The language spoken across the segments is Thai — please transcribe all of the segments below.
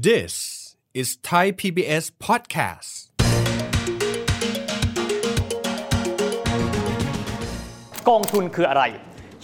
This is Thai PBS podcast กองทุนคืออะไร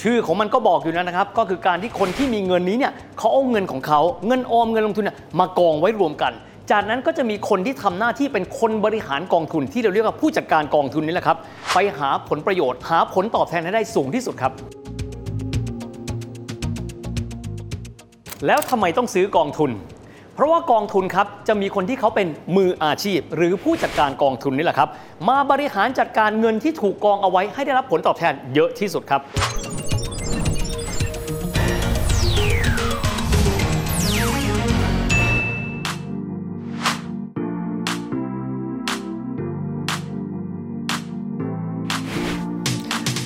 ชื่อของมันก็บอกอยู่แล้วนะครับ ก็คือการที่คนที่มีเงินนี้เนี่ยเขาเอาเงินของเขาเงินออมเงินลงทุนเนี่ยมากองไว้รวมกัน จากนั้นก็จะมีคนที่ทำหน้าที่เป็นคนบริหารกองทุนที่เราเรียกว่าผู้จัดการกองทุนนี่แหละครับไปหาผลประโยชน์หาผลตอบแทนให้ได้สูงที่สุดครับแล้วทำไมต้องซื้อกองทุน เพราะว่ากองทุนครับจะมีคนที่เขาเป็นมืออาชีพ หรือผู้จัดการกองทุนนี่แหละครับ มาบริหารจัดการเงินที่ถูกกองเอาไว้ให้ได้รับผลตอบแทนเยอะที่สุดครับ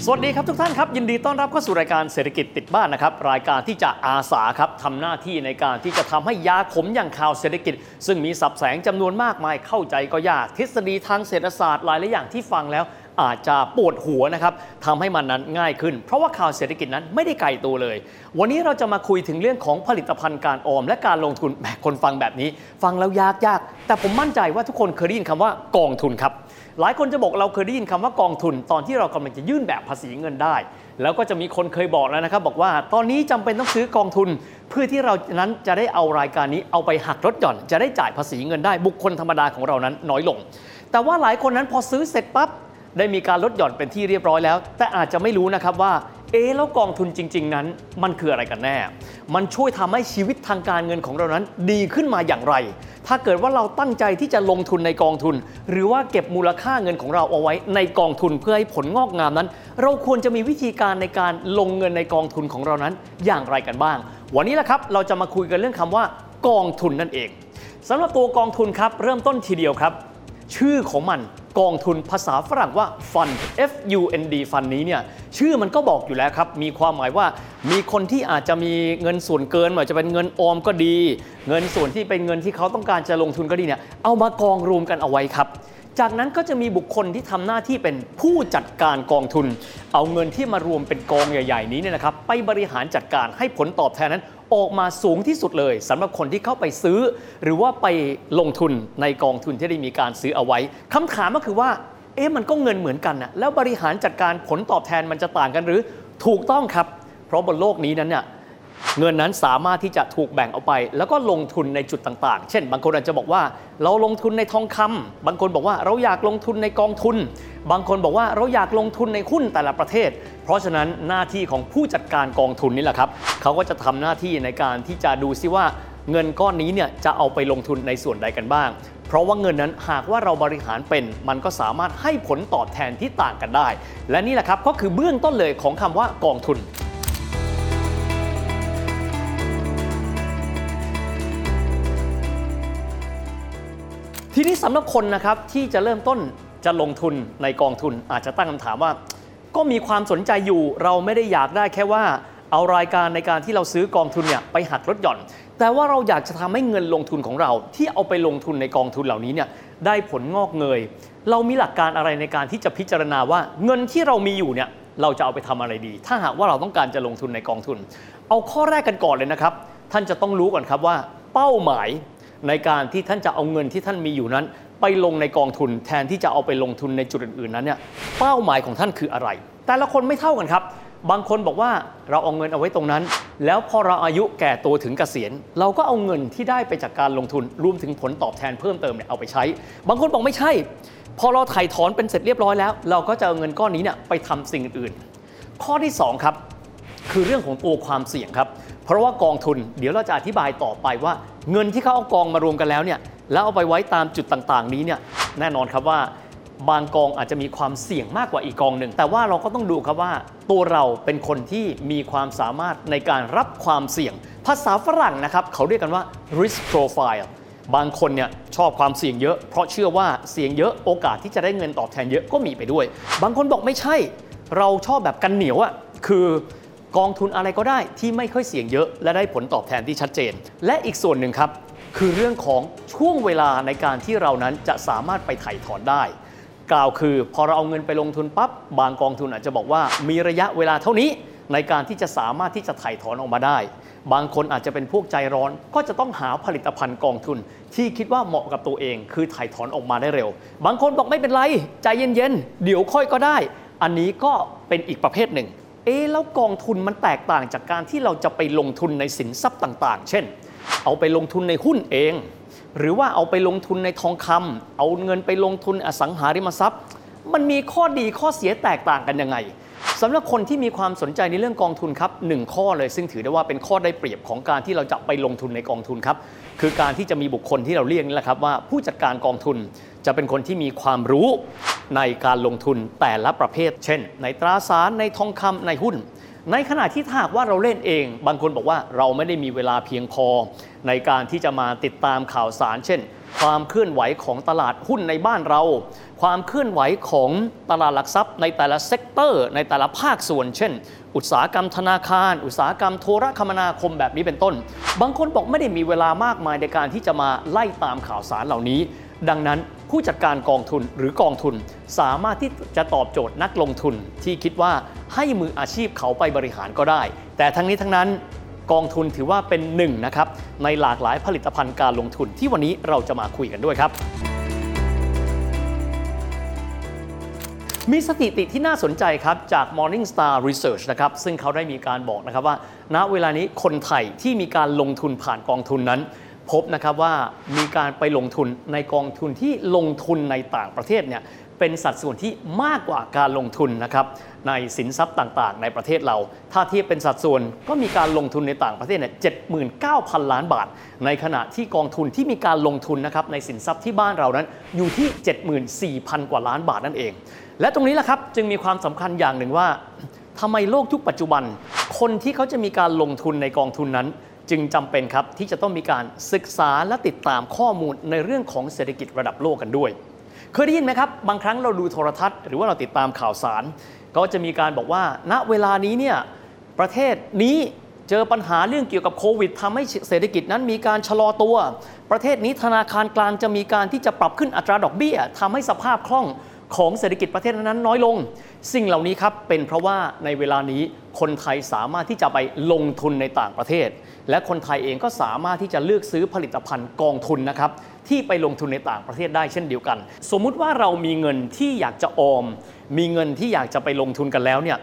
สวัสดีครับทุกท่านครับ ยินดีต้อนรับเข้าสู่รายการเศรษฐกิจติดบ้านนะครับ รายการที่จะอาสาครับทำหน้าที่ในการที่จะทำให้ยาขมอย่างข่าวเศรษฐกิจ ซึ่งมีสับแสงจำนวนมากมายเข้าใจก็ยากทฤษฎีทางเศรษฐศาสตร์หลายหลายอย่างที่ฟังแล้วอาจจะปวดหัวนะครับทำให้มันนั้นง่ายขึ้น เพราะว่าข่าวเศรษฐกิจนั้นไม่ได้ไกลตัวเลย วันนี้เราจะมาคุยถึงเรื่องของผลิตภัณฑ์การออม และการลงทุนแหมคนฟังแบบนี้ ฟังแล้วยากยากแต่ผมมั่นใจว่าทุกคนเคยได้ยินคำว่ากองทุนครับ หลายคนจะบอกเราเคยได้ยินคำว่ากองทุน ตอนที่เรากำลังจะยื่นแบบภาษีเงินได้ แล้วก็จะมีคนเคยบอกแล้วนะครับบอกว่าตอนนี้จำเป็นต้องซื้อกองทุน เพื่อที่เรานั้นจะได้เอารายการนี้เอาไปหักลดหย่อน จะได้จ่ายภาษีเงินได้บุคคลธรรมดาของเรานั้นน้อยลง แต่ว่าหลายคนนั้นพอซื้อเสร็จปั๊บได้มีการลดหย่อนเป็นที่เรียบร้อยแล้ว แต่อาจจะไม่รู้นะครับว่า เอ๊แล้วกองทุนจริง ๆ นั้น มันคืออะไรกันแน่ มันช่วยทำให้ชีวิตทางการเงินของเรานั้นดีขึ้นมาอย่างไร ถ้าเกิดว่าเราตั้งใจที่จะลงทุนในกองทุน หรือว่าเก็บมูลค่าเงินของเราเอาไว้ในกองทุนเพื่อให้ผลงอกงามนั้น เราควรจะมีวิธีการในการลงเงินในกองทุนของเรานั้นอย่างไรกันบ้าง วันนี้แหละครับเราจะมาคุยกันเรื่องคำว่ากองทุนนั่นเองสำหรับตัวกองทุนครับเริ่มต้นทีเดียวครับ ชื่อของมัน กองทุนภาษาฝรั่งว่า Fund F U N D Fund นี้เนี่ยชื่อมันก็บอกอยู่แล้วครับ มีความหมายว่ามีคนที่อาจจะมีเงินส่วนเกินไม่ว่าจะเป็นเงินออมก็ดี เงินส่วนที่เป็นเงินที่เขาต้องการจะลงทุนก็ดีเนี่ยเอามากองรวมกันเอาไว้ครับจากนั้นก็จะมีบุคคลที่ทำหน้าที่เป็นผู้จัดการกองทุน เอาเงินที่มารวมเป็นกองใหญ่ ๆ นี้เนี่ยนะครับ ไปบริหารจัดการให้ผลตอบแทนนั้น ออกมาสูงที่สุดเลยสำหรับคนที่เข้าไปซื้อ หรือว่าไปลงทุนในกองทุนที่ได้มีการซื้อเอาไว้คำถามก็คือว่าเอ๊ะมันก็เงินเหมือนกันนะแล้วบริหารจัดการผลตอบแทนมันจะต่างกันหรือถูกต้องครับ เพราะบนโลกนี้นั้นเนี่ย เงินนั้นสามารถที่จะถูกแบ่งเอาไป แล้วก็ลงทุนในจุดต่างๆ เช่น บางคนอาจจะบอกว่าเราลงทุนในทองคำบางคนบอกว่าเราอยากลงทุนในกองทุน บางคนบอกว่าเราอยากลงทุนในหุ้นแต่ละประเทศ เพราะฉะนั้นหน้าที่ของผู้จัดการกองทุนนี่แหละครับเขาก็จะทำหน้าที่ในการที่จะดูซิว่าเงินก้อนนี้เนี่ยจะเอาไปลงทุนในส่วนใดกันบ้าง เพราะว่าเงินนั้นหากว่าเราบริหารเป็น มันก็สามารถให้ผลตอบแทนที่ต่างกันได้ และนี่แหละครับก็คือเบื้องต้นเลยของคำว่ากองทุน ทีนี้สำหรับคนนะครับที่จะเริ่มต้นจะลงทุนในกองทุนอาจจะตั้งคำถามว่า ก็มีความสนใจอยู่เราไม่ได้อยากได้แค่ว่า เอารายการในการที่เราซื้อกองทุนเนี่ยไปหักลดหย่อน แต่ว่าเราอยากจะทำให้เงินลงทุนของเรา ที่เอาไปลงทุนในกองทุนเหล่านี้เนี่ยได้ผลงอกเงย เรามีหลักการอะไรในการที่จะพิจารณาว่าเงินที่เรามีอยู่เนี่ยเราจะเอาไปทำอะไรดี ถ้าหากว่าเราต้องการจะลงทุนในกองทุน เอาข้อแรกกันก่อนเลยนะครับ ท่านจะต้องรู้ก่อนครับว่า เป้าหมาย ในการที่ท่านจะเอาเงินที่ท่านมีอยู่นั้น ไปลงในกองทุนแทนที่จะเอาไปลงทุนในจุดอื่นๆนั้นเนี่ยเป้าหมายของท่านคืออะไร แต่ละคนไม่เท่ากันครับ บางคนบอกว่าเราเอาเงินเอาไว้ตรงนั้น แล้วพอเราอายุแก่ตัวถึงเกษียณ เราก็เอาเงินที่ได้ไปจากการลงทุนรวมถึงผลตอบแทนเพิ่มเติมเนี่ยเอาไปใช้ บางคนบอกไม่ใช่ พอเราไถ่ถอนเป็นเสร็จเรียบร้อยแล้ว เราก็จะเอาเงินก้อนนี้เนี่ยไปทำสิ่งอื่นๆ ข้อที่สองครับคือเรื่องของตัวความเสี่ยงครับ เพราะว่ากองทุนเดี๋ยวเราจะอธิบายต่อไปว่า เงินที่เขาเอากองมารวมกันแล้วเนี่ยแล้วเอาไปไว้ตามจุดต่างๆ นี้เนี่ยแน่นอนครับว่าบางกองอาจจะมีความเสี่ยงมากกว่าอีกกองหนึ่ง แต่ว่าเราก็ต้องดูครับว่าตัวเราเป็นคนที่มีความสามารถในการรับความเสี่ยง ภาษาฝรั่งนะครับ เขาเรียกกันว่า risk profile บางคนเนี่ยชอบความเสี่ยงเยอะ เพราะเชื่อว่าเสี่ยงเยอะโอกาสที่จะได้เงินตอบแทนเยอะก็มีไปด้วย บางคนบอกไม่ใช่ เราชอบแบบกันเหนียวอะคือ กองทุนอะไรก็ได้ที่ไม่ค่อยเสี่ยงเยอะ และได้ผลตอบแทนที่ชัดเจน และอีกส่วนหนึ่งครับ คือเรื่องของช่วงเวลาในการที่เรานั้นจะสามารถไปไถ่ถอนได้ กล่าวคือพอเราเอาเงินไปลงทุนปั๊บบางกองทุนอาจจะบอกว่ามีระยะเวลาเท่านี้ในการที่จะสามารถที่จะไถ่ถอนออกมาได้ บางคนอาจจะเป็นพวกใจร้อน ก็จะต้องหาผลิตภัณฑ์กองทุน ที่คิดว่าเหมาะกับตัวเอง คือถ่ายถอนออกมาได้เร็ว บางคนบอกไม่เป็นไร ใจเย็นๆ เดี๋ยวค่อยก็ได้ อันนี้ก็เป็นอีกประเภทหนึ่ง เอ๊แล้วกองทุนมันแตกต่างจากการที่เราจะไปลงทุนในสินทรัพย์ต่าง ๆ เช่น เอาไปลงทุนในหุ้นเอง หรือว่าเอาไปลงทุนในทองคำเอาเงินไปลงทุนอสังหาริมทรัพย์ มันมีข้อดีข้อเสียแตกต่างกันยังไงสำหรับคนที่มีความสนใจในเรื่องกองทุนครับหนึ่งข้อเลยซึ่งถือได้ว่าเป็นข้อได้เปรียบของการที่เราจะไปลงทุนในกองทุนครับคือการที่จะมีบุคคลที่เราเรียกนี่แหละครับว่าผู้จัดการกองทุนจะเป็นคนที่มีความรู้ ในการลงทุนแต่ละประเภท เช่น ในตราสารในทองคำในหุ้น ในขณะที่ถ้าหากว่าเราเล่นเอง บางคนบอกว่าเราไม่ได้มีเวลาเพียงพอ ในการที่จะมาติดตามข่าวสาร เช่น ความเคลื่อนไหวของตลาดหุ้นในบ้านเรา ความเคลื่อนไหวของตลาดหลักทรัพย์ ในแต่ละ sector ในแต่ละภาคส่วน เช่น อุตสาหกรรมธนาคาร อุตสาหกรรมโทรคมนาคมแบบนี้เป็นต้น บางคนบอกไม่ได้มีเวลามากมายในการที่จะมาไล่ตามข่าวสารเหล่านี้ ดังนั้น ผู้จัดการกองทุนหรือกองทุน สามารถที่จะตอบโจทย์นักลงทุนที่คิดว่าให้มืออาชีพเขาไปบริหารก็ได้ แต่ทั้งนี้ทั้งนั้นกองทุนถือว่าเป็นหนึ่งนะครับในหลากหลายผลิตภัณฑ์การลงทุนที่วันนี้เราจะมาคุยกันด้วยครับมีสถิติที่น่าสนใจครับ จาก Morningstar Research นะครับ ซึ่งเขาได้มีการบอกนะครับว่า ณเวลานี้คนไทยที่มีการลงทุนผ่านกองทุนนั้น พบนะครับว่ามีการไปลงทุนในกองทุนที่ลงทุนในต่างประเทศเนี่ยเป็นสัดส่วนที่มากกว่าการลงทุนนะครับในสินทรัพย์ต่างๆ ในประเทศเรา ถ้าเทียบเป็นสัดส่วนก็มีการลงทุนในต่างประเทศเนี่ย79,000ล้านบาท ในขณะที่กองทุนที่มีการลงทุนนะครับในสินทรัพย์ที่บ้านเรานั้นอยู่ที่ 74,000 กว่าล้านบาทนั่นเอง และตรงนี้แหละครับจึงมีความสำคัญอย่างหนึ่งว่าทำไมโลกยุคปัจจุบัน คนที่เขาจะมีการลงทุนในกองทุนนั้น จึงจำเป็นครับที่จะต้องมีการศึกษาและติดตามข้อมูลในเรื่องของเศรษฐกิจระดับโลกกันด้วย เคยได้ยินไหมครับ บางครั้งเราดูโทรทัศน์หรือว่าเราติดตามข่าวสาร ก็จะมีการบอกว่า ณเวลานี้เนี่ยประเทศนี้เจอปัญหาเรื่องเกี่ยวกับโควิดทำให้เศรษฐกิจนั้นมีการชะลอตัว ประเทศนี้ธนาคารกลางจะมีการที่จะปรับขึ้นอัตราดอกเบี้ยทำให้สภาพคล่อง ของเศรษฐกิจประเทศนั้นน้อยลง สิ่งเหล่านี้ครับเป็นเพราะว่าในเวลานี้คนไทยสามารถที่จะไปลงทุนในต่างประเทศ และคนไทยเองก็สามารถที่จะเลือกซื้อผลิตภัณฑ์กองทุนนะครับที่ไปลงทุนในต่างประเทศได้เช่นเดียวกัน สมมุติว่าเรามีเงินที่อยากจะออม มีเงินที่อยากจะไปลงทุนกันแล้วเนี่ย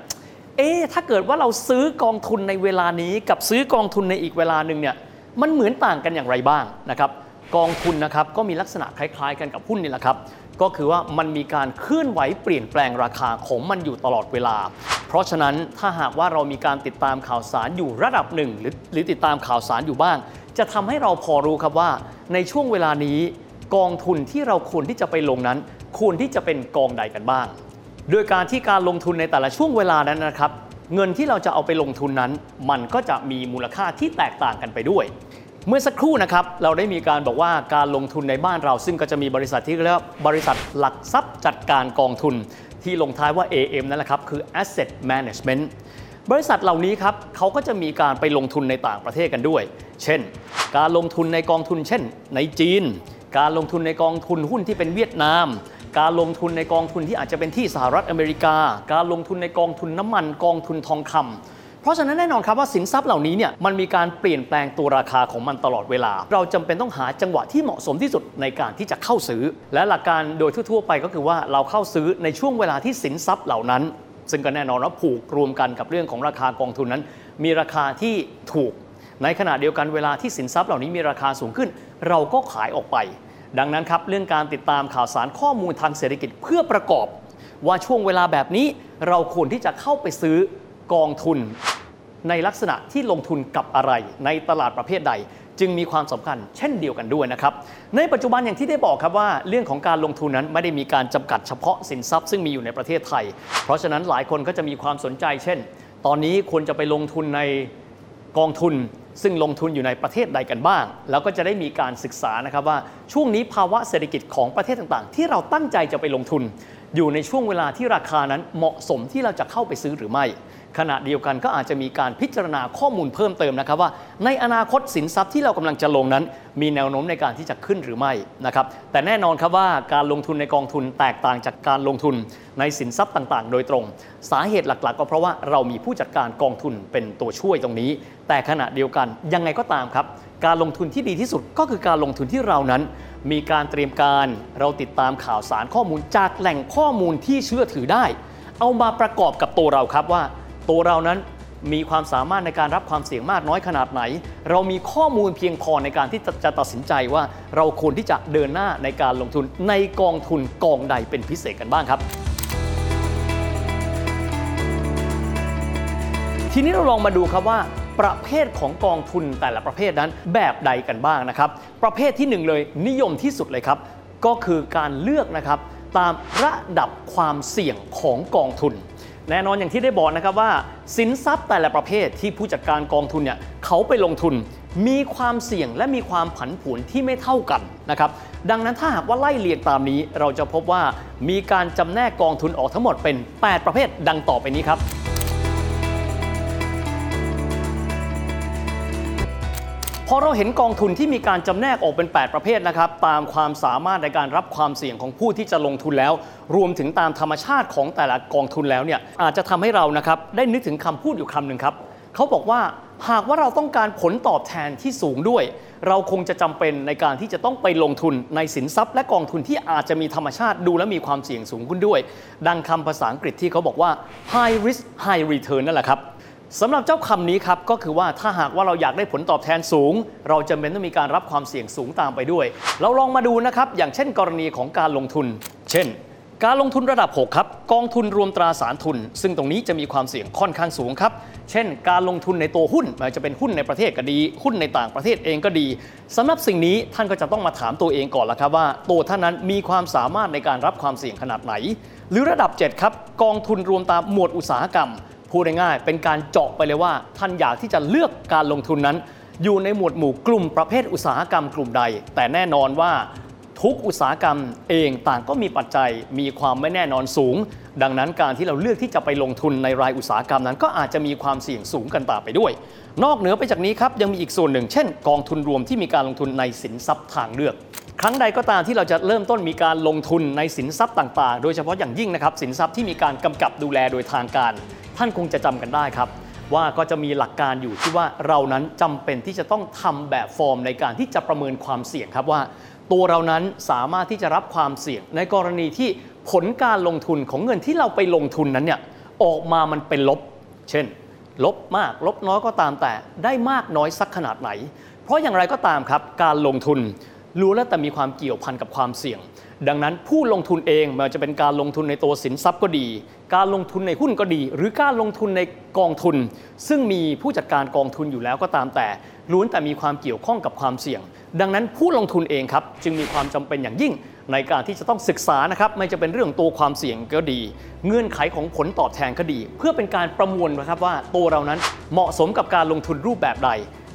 เอ๊ถ้าเกิดว่าเราซื้อกองทุนในเวลานี้กับซื้อกองทุนในอีกเวลาหนึ่งเนี่ยมันเหมือนต่างกันอย่างไรบ้างนะครับกองทุนนะครับก็มีลักษณะคล้ายๆ กันกับหุ้นนี่แหละครับ ก็คือว่ามันมีการเคลื่อนไหวเปลี่ยนแปลงราคาของมันอยู่ตลอดเวลา เพราะฉะนั้นถ้าหากว่าเรามีการติดตามข่าวสารอยู่ระดับหนึ่งหรือหรือติดตามข่าวสารอยู่บ้าง จะทำให้เราพอรู้ครับว่า ในช่วงเวลานี้ กองทุนที่เราควรที่จะไปลงนั้น ควรที่จะเป็นกองใดกันบ้าง โดยการที่การลงทุนในแต่ละช่วงเวลานั้นนะครับ เงินที่เราจะเอาไปลงทุนนั้น มันก็จะมีมูลค่าที่แตกต่างกันไปด้วย เมื่อสักครู่นะครับเราได้มีการบอกว่าการลงทุนในบ้านเรา ซึ่งก็จะมีบริษัทที่เรียกว่าบริษัทหลักทรัพย์จัดการกองทุน ที่ลงท้ายว่า AM นั่นแหละครับคือ Asset Management บริษัทเหล่านี้ครับเขาก็จะมีการไปลงทุนในต่างประเทศกันด้วย เช่น การลงทุนในกองทุน เช่น ในจีน การลงทุนในกองทุนหุ้นที่เป็นเวียดนาม การลงทุนในกองทุนที่อาจจะเป็นที่สหรัฐอเมริกา การลงทุนในกองทุนน้ำมัน กองทุนทองคำ ราะฉะนั้นแน่นอนครับว่าสินทรัพย์เหล่านี้เนี่ยมันมีการเปลี่ยนแปลงตัวราคาของมันตลอดเวลา เราจำเป็นต้องหาจังหวะที่เหมาะสมที่สุดในการที่จะเข้าซื้อ และหลักการโดยทั่วๆไปก็คือว่าเราเข้าซื้อในช่วงเวลาที่สินทรัพย์เหล่านั้น ซึ่งก็แน่นอนว่าผูกรวมกันกับเรื่องของราคากองทุนนั้น มีราคาที่ถูก ในขณะเดียวกันเวลาที่สินทรัพย์เหล่านี้มีราคาสูงขึ้น เราก็ขายออกไป ดังนั้นครับเรื่องการติดตามข่าวสารข้อมูลทางเศรษฐกิจเพื่อประกอบ ว่าช่วงเวลาแบบนี้เราควรที่จะเข้าไปซื้อ กองทุนในลักษณะที่ลงทุนกับอะไรในตลาดประเภทใด จึงมีความสำคัญเช่นเดียวกันด้วยนะครับ ในปัจจุบันอย่างที่ได้บอกครับว่าเรื่องของการลงทุนนั้นไม่ได้มีการจำกัดเฉพาะสินทรัพย์ซึ่งมีอยู่ในประเทศไทย เพราะฉะนั้นหลายคนก็จะมีความสนใจ เช่น ตอนนี้ควรจะไปลงทุนในกองทุนซึ่งลงทุนอยู่ในประเทศใดกันบ้าง แล้วก็จะได้มีการศึกษานะครับว่าช่วงนี้ภาวะเศรษฐกิจของประเทศต่างๆ ที่เราตั้งใจจะไปลงทุน อยู่ในช่วงเวลาที่ราคานั้นเหมาะสมที่เราจะเข้าไปซื้อหรือไม่ ขณะเดียวกันก็อาจจะมีการพิจารณาข้อมูลเพิ่มเติมนะครับว่า ในอนาคตสินทรัพย์ที่เรากำลังจะลงนั้น มีแนวโน้มในการที่จะขึ้นหรือไม่นะครับแต่แน่นอนครับว่าการลงทุนในกองทุนแตกต่างจากการลงทุนในสินทรัพย์ต่างๆ โดยตรง สาเหตุหลักๆ ก็เพราะว่าเรามีผู้จัดการกองทุนเป็นตัวช่วยตรงนี้ แต่ขณะเดียวกันยังไงก็ตามครับ การลงทุนที่ดีที่สุดก็คือการลงทุนที่เรานั้น มีการเตรียมการเราติดตามข่าวสารข้อมูลจากแหล่งข้อมูลที่เชื่อถือได้ เอามาประกอบกับตัวเราครับว่า ตัวเรานั้นมีความสามารถในการรับความเสี่ยงมากน้อยขนาดไหน เรามีข้อมูลเพียงพอในการที่จะจะตัดสินใจว่าเราควรที่จะเดินหน้าในการลงทุนในกองทุนกองใดเป็นพิเศษกันบ้างครับ ทีนี้เราลองมาดูครับว่าประเภทของกองทุนแต่ละประเภทนั้นแบบใดกันบ้างนะครับ ประเภทที่หนึ่งเลยนิยมที่สุดเลยครับ ก็คือการเลือกนะครับตามระดับความเสี่ยงของกองทุน แน่นอนอย่างที่ได้บอกนะครับว่า สินทรัพย์แต่ละประเภทที่ผู้จัดการกองทุนเนี่ยเขาไปลงทุน มีความเสี่ยงและมีความผันผวนที่ไม่เท่ากันนะครับดังนั้นถ้าหากว่าไล่เรียงตามนี้ เราจะพบว่ามีการจำแนกกองทุนออกทั้งหมดเป็น 8 ประเภทดังต่อไปนี้ครับ พอเราเห็นกองทุนที่มีการจำแนกออกเป็น 8 ประเภทนะครับ ตามความสามารถในการรับความเสี่ยงของผู้ที่จะลงทุนแล้ว รวมถึงตามธรรมชาติของแต่ละกองทุนแล้วเนี่ยอาจจะทำให้เรานะครับได้นึกถึงคำพูดอยู่คำหนึ่งครับเขาบอกว่าหากว่าเราต้องการผลตอบแทนที่สูงด้วย เราคงจะจำเป็นในการที่จะต้องไปลงทุนในสินทรัพย์ และกองทุนที่อาจจะมีธรรมชาติดูและมีความเสี่ยงสูงขึ้นด้วย ดังคำภาษาอังกฤษที่เขาบอกว่า high risk high return นั่นแหละครับ สำหรับเจ้าคำนี้ครับก็คือว่าถ้าหากว่าเราอยากได้ผลตอบแทนสูง เราจำเป็นต้องมีการรับความเสี่ยงสูงตามไปด้วย เราลองมาดูนะครับอย่างเช่น กรณีของการลงทุน เช่น การลงทุนระดับ 6 ครับกองทุนรวมตราสารทุน ซึ่งตรงนี้จะมีความเสี่ยงค่อนข้างสูงครับ เช่น การลงทุนในตัวหุ้นไมันจะเป็นหุ้นในประเทศก็ดี หุ้นในต่างประเทศเองก็ดีสำหรับสิ่งนี้ท่านก็จะต้องมาถามตัวเองก่อนละครับว่าตัวท่านนั้นมีความสามารถในการรับความเสี่ยงขนาดไหน หรือระดับ 7 ครับกองทุนรวมตามหมวดอุตสาหกรรม พูดง่ายๆเป็นการเจาะไปเลยว่า ท่านอยากที่จะเลือกการลงทุนนั้น อยู่ในหมวดหมู่กลุ่มประเภทอุตสาหกรรมกลุ่มใด แต่แน่นอนว่าทุกอุตสาหกรรมเองต่างก็มีปัจจัยมีความไม่แน่นอนสูง ดังนั้นการที่เราเลือกที่จะไปลงทุนในรายอุตสาหกรรมนั้น ก็อาจจะมีความเสี่ยงสูงกันตามไปด้วย นอกเหนือไปจากนี้ครับยังมีอีกส่วนหนึ่ง เช่น กองทุนรวมที่มีการลงทุนในสินทรัพย์ทางเลือก ครั้งใดก็ตามที่เราจะเริ่มต้นมีการลงทุนในสินทรัพย์ต่างๆ โดยเฉพาะอย่างยิ่งนะครับสินทรัพย์ที่มีการกำกับดูแลโดยทางการ ท่านคงจะจำกันได้ครับว่าก็จะมีหลักการอยู่ที่ว่าเรานั้นจำเป็นที่จะต้องทำแบบฟอร์มในการที่จะประเมินความเสี่ยงครับว่า ตัวเรานั้นสามารถที่จะรับความเสี่ยง ในกรณีที่ผลการลงทุนของเงินที่เราไปลงทุนนั้นเนี่ยออกมามันเป็นลบ เช่น ลบมาก ลบน้อยก็ตามแต่ได้มากน้อยสักขนาดไหน เพราะอย่างไรก็ตามครับ การลงทุนรู้แล้วแต่มีความเกี่ยวพันกับความเสี่ยง ดังนั้นผู้ลงทุนเองมันจะเป็นการลงทุนในตัวสินทรัพย์ก็ดี การลงทุนในหุ้นก็ดี หรือการลงทุนในกองทุน ซึ่งมีผู้จัดการกองทุนอยู่แล้วก็ตามแต่ล้วนแต่มีความเกี่ยวข้องกับความเสี่ยง ดังนั้นผู้ลงทุนเองครับจึงมีความจำเป็นอย่างยิ่งในการที่จะต้องศึกษานะครับไม่จะเป็นเรื่องตัวความเสี่ยงก็ดี เงื่อนไขของผลตอบแทนก็ดี เพื่อเป็นการประมวลนะครับว่าตัวเรานั้นเหมาะสมกับการลงทุนรูปแบบใด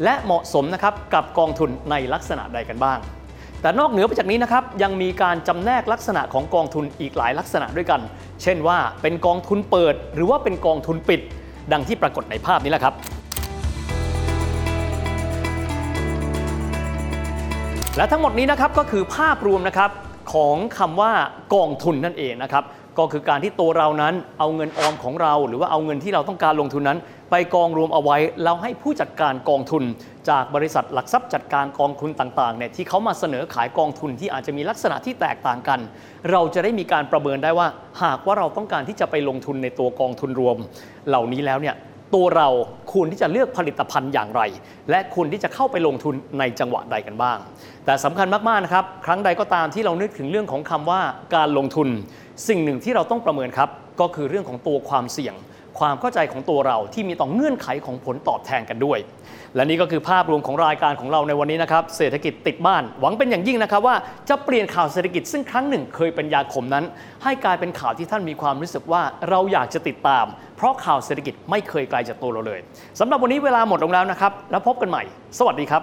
และเหมาะสมนะครับกับกองทุนในลักษณะใดกันบ้าง แต่นอกเหนือไปจากนี้นะครับยังมีการจำแนกลักษณะของกองทุนอีกหลายลักษณะด้วยกัน เช่นว่าเป็นกองทุนเปิด หรือว่าเป็นกองทุนปิด ดังที่ปรากฏในภาพนี้แหละครับ และทั้งหมดนี้นะครับก็คือภาพรวมนะครับของคำว่ากองทุนนั่นเองนะครับ ก็คือการที่ตัวเรานั้นเอาเงินออมของเรา หรือว่าเอาเงินที่เราต้องการลงทุนนั้น ไปกองรวมเอาไว้แล้วให้ผู้จัดการกองทุน จากบริษัทหลักทรัพย์จัดการกองทุนต่างๆเนี่ยที่เขามาเสนอขายกองทุนที่อาจจะมีลักษณะที่แตกต่างกัน เราจะได้มีการประเมินได้ว่า หากว่าเราต้องการที่จะไปลงทุนในตัวกองทุนรวม เหล่านี้แล้วเนี่ยตัวเราควรที่จะเลือกผลิตภัณฑ์อย่างไร และควรที่จะเข้าไปลงทุนในจังหวะใดกันบ้าง แต่สำคัญมากๆนะครับครั้งใดก็ตามที่เรานึกถึงเรื่องของคำว่าการลงทุน สิ่งหนึ่งที่เราต้องประเมินครับ ก็คือเรื่องของตัวความเสี่ยง ความเข้าใจของตัวเราที่มีต่อเงื่อนไขของผลตอบแทนกันด้วย และนี่ก็คือภาพรวมของรายการของเราในวันนี้นะครับ เศรษฐกิจติดบ้าน หวังเป็นอย่างยิ่งนะครับว่าจะเปลี่ยนข่าวเศรษฐกิจซึ่งครั้งหนึ่งเคยเป็นยาขมนั้น ให้กลายเป็นข่าวที่ท่านมีความรู้สึกว่าเราอยากจะติดตาม เพราะข่าวเศรษฐกิจไม่เคยไกลจากตัวเราเลยสำหรับวันนี้เวลาหมดลงแล้วนะครับ แล้วพบกันใหม่ สวัสดีครับ